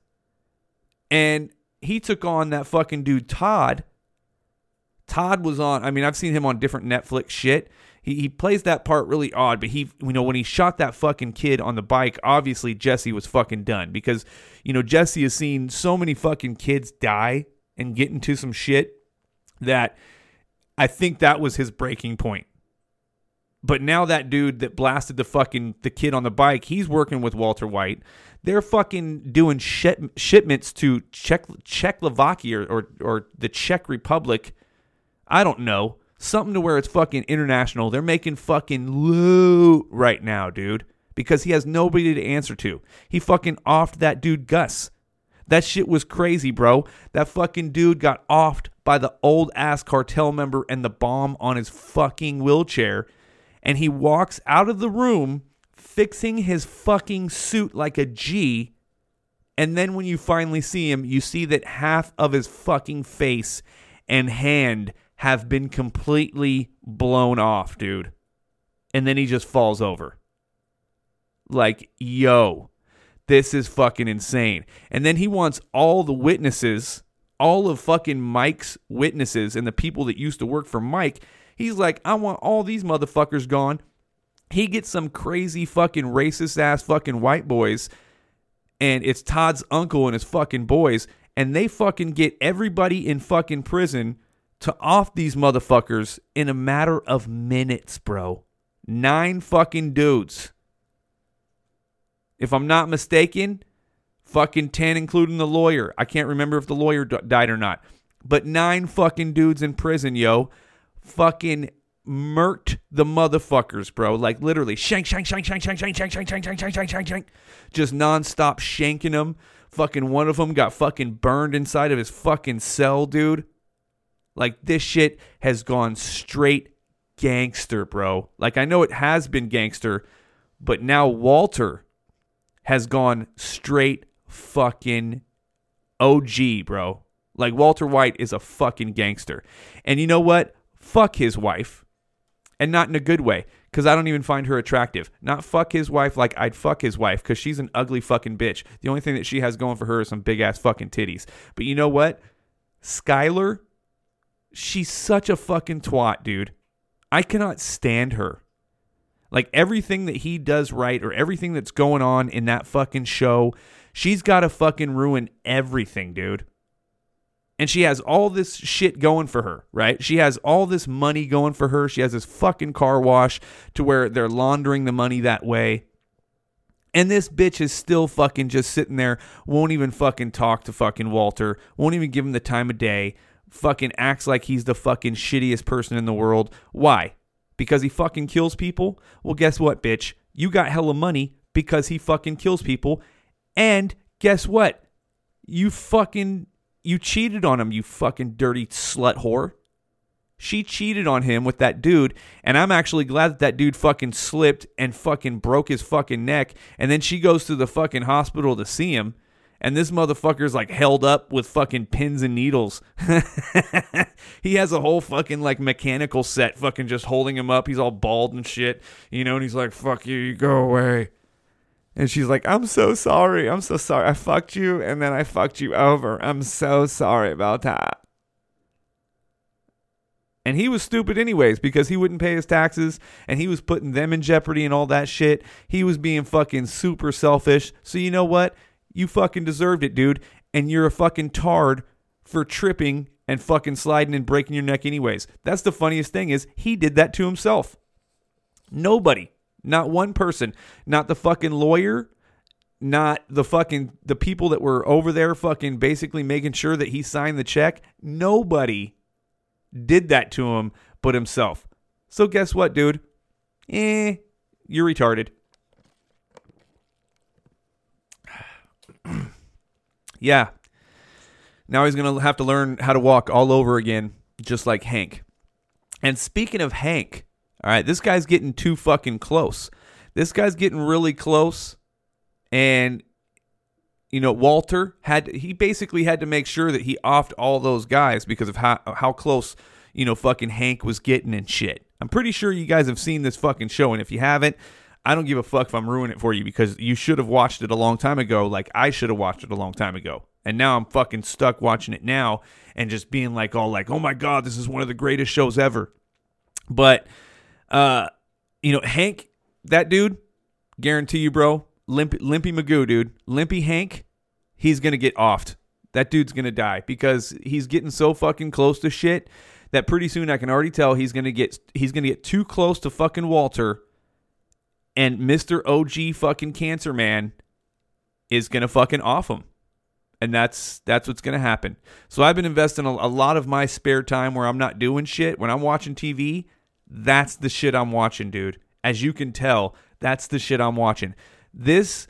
And he took on that fucking dude Todd Todd was on. I mean, I've seen him on different Netflix shit. He, he plays that part really odd, but he, you know, when he shot that fucking kid on the bike, obviously Jesse was fucking done because, you know, Jesse has seen so many fucking kids die and get into some shit that I think that was his breaking point. But now that dude that blasted the fucking the kid on the bike, he's working with Walter White. They're fucking doing ship, shipments to Czech Czechoslovakia or, or or the Czech Republic I don't know. Something to where it's fucking international. They're making fucking loot right now, dude. Because he has nobody to answer to. He fucking offed that dude Gus. That shit was crazy, bro. That fucking dude got offed by the old ass cartel member and the bomb on his fucking wheelchair. And he walks out of the room fixing his fucking suit like a G. And then when you finally see him, you see that half of his fucking face and hand have been completely blown off, dude. And then he just falls over. Like, yo, this is fucking insane. And then he wants all the witnesses, all of fucking Mike's witnesses and the people that used to work for Mike. He's like, I want all these motherfuckers gone. He gets some crazy fucking racist ass fucking white boys, and it's Todd's uncle and his fucking boys, and they fucking get everybody in fucking prison to off these motherfuckers in a matter of minutes, bro. Nine fucking dudes. If I'm not mistaken, fucking 10, including the lawyer. I can't remember if the lawyer d- died or not. But nine fucking dudes in prison, yo. Fucking murked the motherfuckers, bro. Like literally, shank, shank, shank, shank, shank, shank, shank, shank, shank, shank, shank, shank, shank, shank. Just nonstop shanking them. Fucking one of them got fucking burned inside of his fucking cell, dude. Like this shit has gone straight gangster, bro. Like I know it has been gangster, but now Walter has gone straight fucking OG, bro. Like Walter White is a fucking gangster. And you know what? Fuck his wife. And not in a good way, because I don't even find her attractive. Not fuck his wife like I'd fuck his wife, because she's an ugly fucking bitch. The only thing that she has going for her is some big ass fucking titties. But you know what? Skyler she's such a fucking twat, dude. I cannot stand her. Like everything that he does right or everything that's going on in that fucking show, she's got to fucking ruin everything, dude. And she has all this shit going for her, right? She has all this money going for her. She has this fucking car wash to where they're laundering the money that way. And this bitch is still fucking just sitting there, won't even fucking talk to fucking Walter, won't even give him the time of day, fucking acts like he's the fucking shittiest person in the world. Why? Because he fucking kills people? Well, guess what, bitch? You got hella money because he fucking kills people. And guess what? You fucking you cheated on him, you fucking dirty slut whore. She cheated on him with that dude, and I'm actually glad that that dude fucking slipped and fucking broke his fucking neck. And then she goes to the fucking hospital to see him, and this motherfucker's like held up with fucking pins and needles. (laughs) he has a whole fucking like mechanical set fucking just holding him up. He's all bald and shit, you know, and he's like, fuck you, you go away. And she's like, I'm so sorry. I'm so sorry. I fucked you and then I fucked you over. I'm so sorry about that. And he was stupid anyways because he wouldn't pay his taxes and he was putting them in jeopardy and all that shit. He was being fucking super selfish. So you know what? You fucking deserved it, dude. And you're a fucking tard for tripping and fucking sliding and breaking your neck anyways. That's the funniest thing is he did that to himself. Nobody, not one person, not the fucking lawyer, not the fucking the people that were over there fucking basically making sure that he signed the check. Nobody did that to him but himself. So guess what, dude? Eh, you're retarded. (clears throat) yeah. Now he's going to have to learn how to walk all over again, just like Hank. And speaking of Hank, all right, this guy's getting too fucking close. This guy's getting really close. And, you know, Walter had, he basically had to make sure that he offed all those guys because of how, how close, you know, fucking Hank was getting and shit. I'm pretty sure you guys have seen this fucking show. And if you haven't, I don't give a fuck if I'm ruining it for you because you should have watched it a long time ago, like I should have watched it a long time ago. And now I'm fucking stuck watching it now and just being like, all like, oh my God, this is one of the greatest shows ever. But, uh, you know, Hank, that dude, guarantee you, bro, Limpy, Limpy Magoo, dude, Limpy Hank, he's to get offed. That dude's to die because he's getting so fucking close to shit that pretty soon I can already tell he's to get he's to get too close to fucking Walter and Mr. OG fucking Cancer Man is to fucking off him. And that's that's what's going to happen. So I've been investing a, a lot of my spare time where I'm not doing shit. When I'm watching TV, that's the shit I'm watching, dude. As you can tell, that's the shit I'm watching. This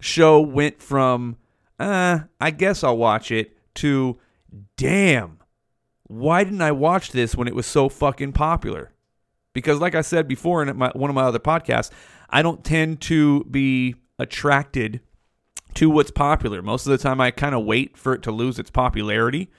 show went from uh, I guess I'll watch it to damn. Why didn't I watch this when it was so fucking popular? Because like I said before in my, one of my other podcasts, I don't tend to be attracted to what's popular. Most of the time I kind of wait for it to lose its popularity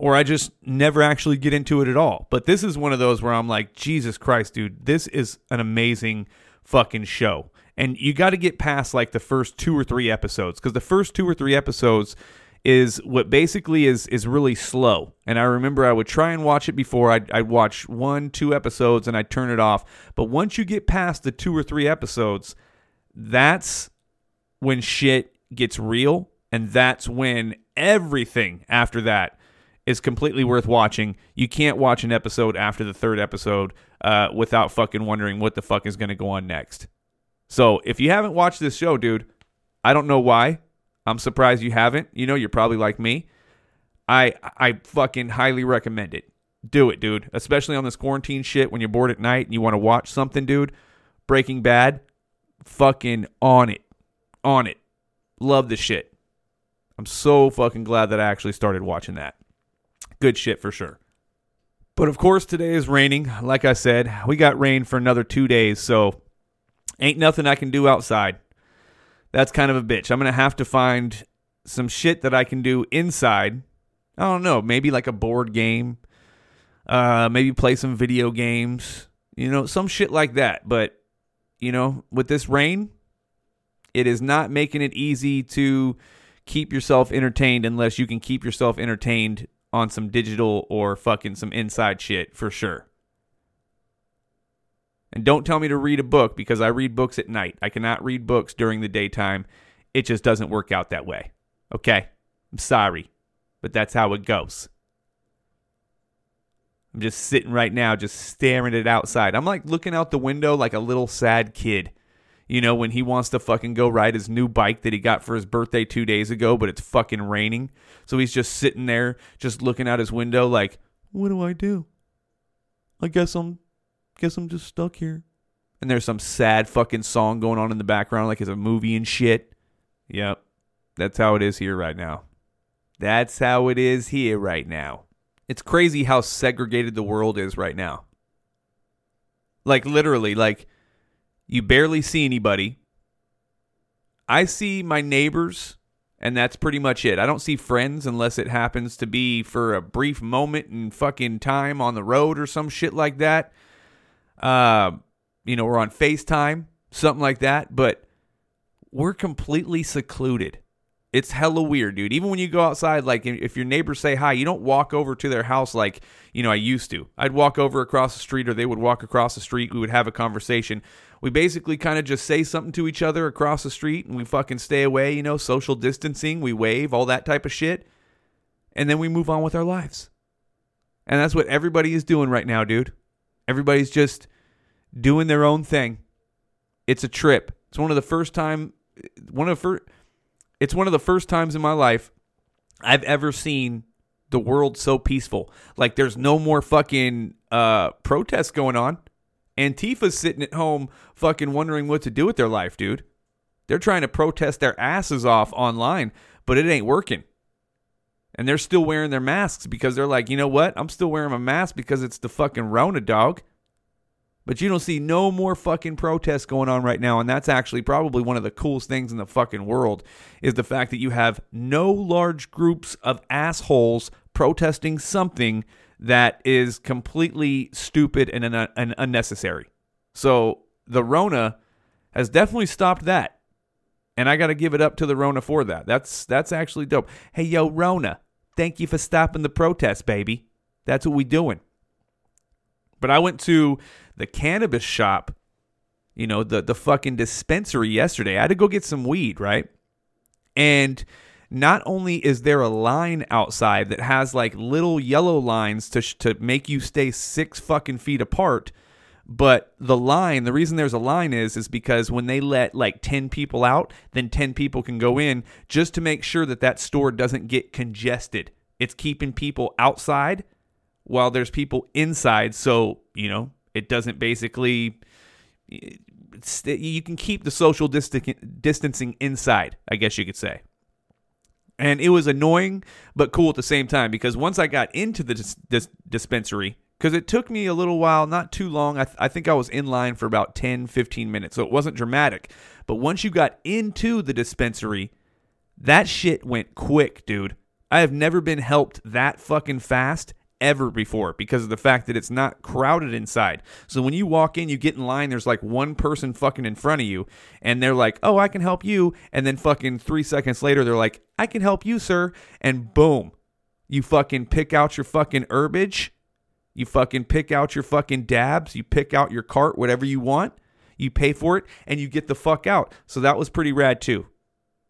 or I just never actually get into it at all. But this is one of those where I'm like, Jesus Christ, dude, this is an amazing fucking show. And you got to get past like the first two or three episodes because the first two or three episodes is what basically is is really slow. And I remember I would try and watch it before. I'd, I'd watch one, two episodes, and I'd turn it off. But once you get past the two or three episodes, that's when shit gets real, and that's when everything after that is completely worth watching. You can't watch an episode after the third episode uh, without fucking wondering what the fuck is going to go on next. So if you haven't watched this show, dude, I don't know why. I'm surprised you haven't. You know, you're probably like me. I I fucking highly recommend it. Do it, dude. Especially on this quarantine shit when you're bored at night and you want to watch something, dude. Breaking Bad, fucking on it. On it. Love the shit. I'm so fucking glad that I actually started watching that. Good shit for sure. But of course, today is raining. Like I said, we got rain for another two days, so ain't nothing I can do outside. That's kind of a bitch. I'm going to have to find some shit that I can do inside. I don't know, maybe like a board game, uh, maybe play some video games, you know, some shit like that. But, you know, with this rain, it is not making it easy to keep yourself entertained unless you can keep yourself entertained on some digital or fucking some inside shit for sure. And don't tell me to read a book because I read books at night. I cannot read books during the daytime. It just doesn't work out that way. Okay? I'm sorry, but that's how it goes. I'm just sitting right now, just staring at outside. I'm like looking out the window like a little sad kid. You know, when he wants to fucking go ride his new bike that he got for his birthday two days ago, but it's fucking raining. So he's just sitting there, just looking out his window, like, what do I do? I guess I'm, guess I'm just stuck here. And there's some sad fucking song going on in the background, like it's a movie and shit. Yep, that's how it is here right now. That's how it is here right now. It's crazy how segregated the world is right now. Like literally, like you barely see anybody. I see my neighbors, and that's pretty much it. I don't see friends unless it happens to be for a brief moment in fucking time on the road or some shit like that. Uh, you know, we're on FaceTime, something like that, but we're completely secluded. It's hella weird, dude. Even when you go outside, like if your neighbors say hi, you don't walk over to their house like, you know, I used to. I'd walk over across the street or they would walk across the street. We would have a conversation. We basically kind of just say something to each other across the street and we fucking stay away, you know, social distancing, we wave, all that type of shit. And then we move on with our lives. And that's what everybody is doing right now, dude. Everybody's just doing their own thing. It's a trip. It's one of the first time one of the first it's one of the first times in my life I've ever seen the world so peaceful. Like there's no more fucking uh protests going on. Antifa's sitting at home fucking wondering what to do with their life, dude. They're trying to protest their asses off online, but it ain't working. And they're still wearing their masks because they're like, you know what? I'm still wearing my mask because it's the fucking Rona dog. But you don't see no more fucking protests going on right now. And that's actually probably one of the coolest things in the fucking world is the fact that you have no large groups of assholes protesting something that is completely stupid and, un- and unnecessary. So the Rona has definitely stopped that. And I got to give it up to the Rona for that. That's that's actually dope. Hey yo Rona, thank you for stopping the protest, baby. That's what we doing. But I went to the cannabis shop, you know, the the fucking dispensary yesterday. I had to go get some weed, right? And not only is there a line outside that has like little yellow lines to sh- to make you stay 6 fucking feet apart, but the line, the reason there's a line is is because when they let like 10 people out, then 10 people can go in just to make sure that that store doesn't get congested. It's keeping people outside while there's people inside so, you know, it doesn't basically you can keep the social distancing inside, I guess you could say. And it was annoying but cool at the same time because once I got into the dis- dis- dispensary, because it took me a little while, not too long. I, th- I think I was in line for about 10, 15 minutes, so it wasn't dramatic. But once you got into the dispensary, that shit went quick, dude. I have never been helped that fucking fast ever before because of the fact that it's not crowded inside. So when you walk in, you get in line, there's like one person fucking in front of you, and they're like, oh, I can help you. And then fucking three seconds later, they're like, I can help you, sir. And boom, you fucking pick out your fucking herbage. You fucking pick out your fucking dabs. You pick out your cart, whatever you want. You pay for it and you get the fuck out. So that was pretty rad too.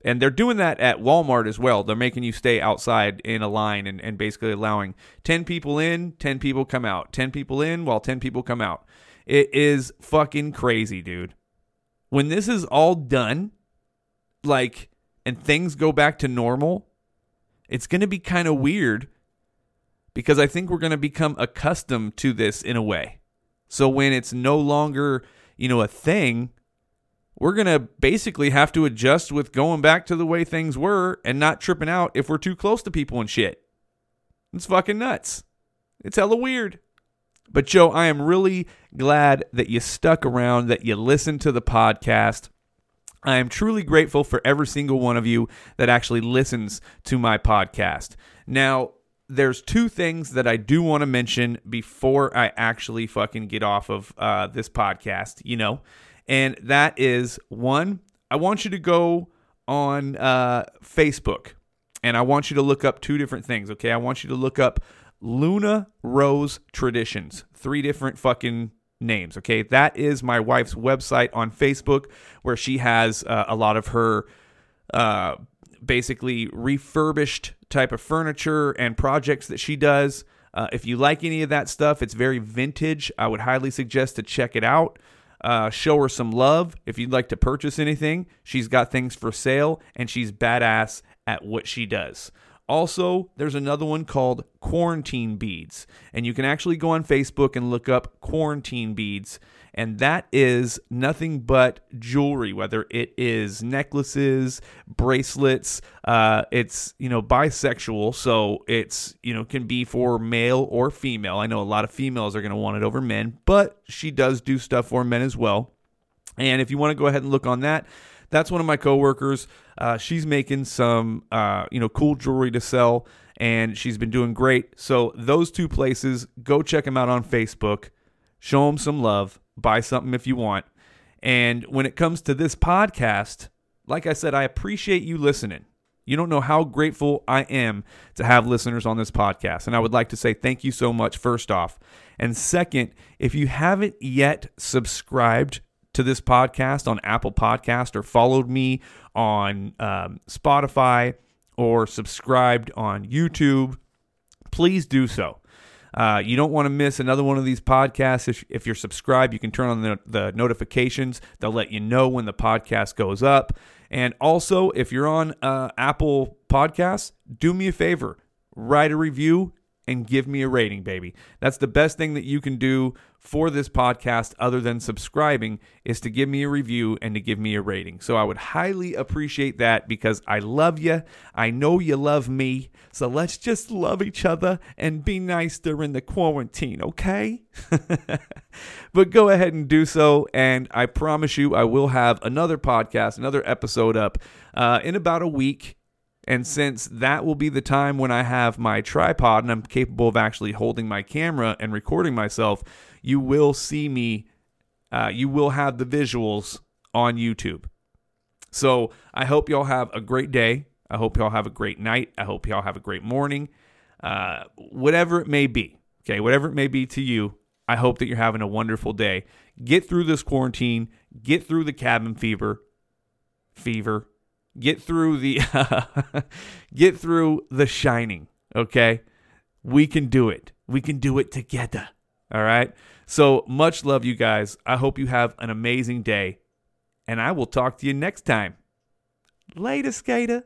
And they're doing that at Walmart as well. They're making you stay outside in a line and, and basically allowing 10 people in, 10 people come out. 10 people in while 10 people come out. It is fucking crazy, dude. When this is all done, like, and things go back to normal, it's going to be kind of weird because I think we're going to become accustomed to this in a way. So when it's no longer, you know, a thing, we're going to basically have to adjust with going back to the way things were and not tripping out if we're too close to people and shit. It's fucking nuts. It's hella weird. But Joe, I am really glad that you stuck around, that you listened to the podcast. I am truly grateful for every single one of you that actually listens to my podcast. Now, there's two things that I do want to mention before I actually fucking get off of uh, this podcast. You know, and that is one, I want you to go on uh, Facebook and I want you to look up two different things, okay? I want you to look up Luna Rose Traditions, three different fucking names, okay? That is my wife's website on Facebook where she has uh, a lot of her uh, basically refurbished type of furniture and projects that she does. Uh, if you like any of that stuff, it's very vintage. I would highly suggest to check it out. Uh, show her some love. If you'd like to purchase anything, she's got things for sale and she's badass at what she does. Also, there's another one called Quarantine Beads, and you can actually go on Facebook and look up Quarantine Beads, and that is nothing but jewelry, whether it is necklaces, bracelets. Uh, it's you know bisexual, so it's you know can be for male or female. I know a lot of females are going to want it over men, but she does do stuff for men as well. And if you want to go ahead and look on that, that's one of my coworkers. Uh, she's making some, uh, you know, cool jewelry to sell, and she's been doing great. So those two places, go check them out on Facebook. Show them some love. Buy something if you want. And when it comes to this podcast, like I said, I appreciate you listening. You don't know how grateful I am to have listeners on this podcast. And I would like to say thank you so much, first off. And second, if you haven't yet subscribed to this podcast on Apple Podcast or followed me on um, Spotify or subscribed on YouTube, please do so. Uh, you don't want to miss another one of these podcasts. If, if you're subscribed, you can turn on the, the notifications. They'll let you know when the podcast goes up. And also, if you're on uh, Apple Podcasts, do me a favor write a review and give me a rating, baby. That's the best thing that you can do for this podcast, other than subscribing, is to give me a review and to give me a rating. So I would highly appreciate that because I love you. I know you love me. So let's just love each other and be nice during the quarantine, okay? (laughs) but go ahead and do so. And I promise you, I will have another podcast, another episode up uh, in about a week. And since that will be the time when I have my tripod and I'm capable of actually holding my camera and recording myself, you will see me, uh, you will have the visuals on YouTube. So I hope y'all have a great day. I hope y'all have a great night. I hope y'all have a great morning. Uh, whatever it may be, okay, whatever it may be to you, I hope that you're having a wonderful day. Get through this quarantine, get through the cabin fever, fever, get through the (laughs) get through the shining okay? We can do it. We can do it together all right? So much love you guys. I hope you have an amazing day and i will talk to you next time. Later skater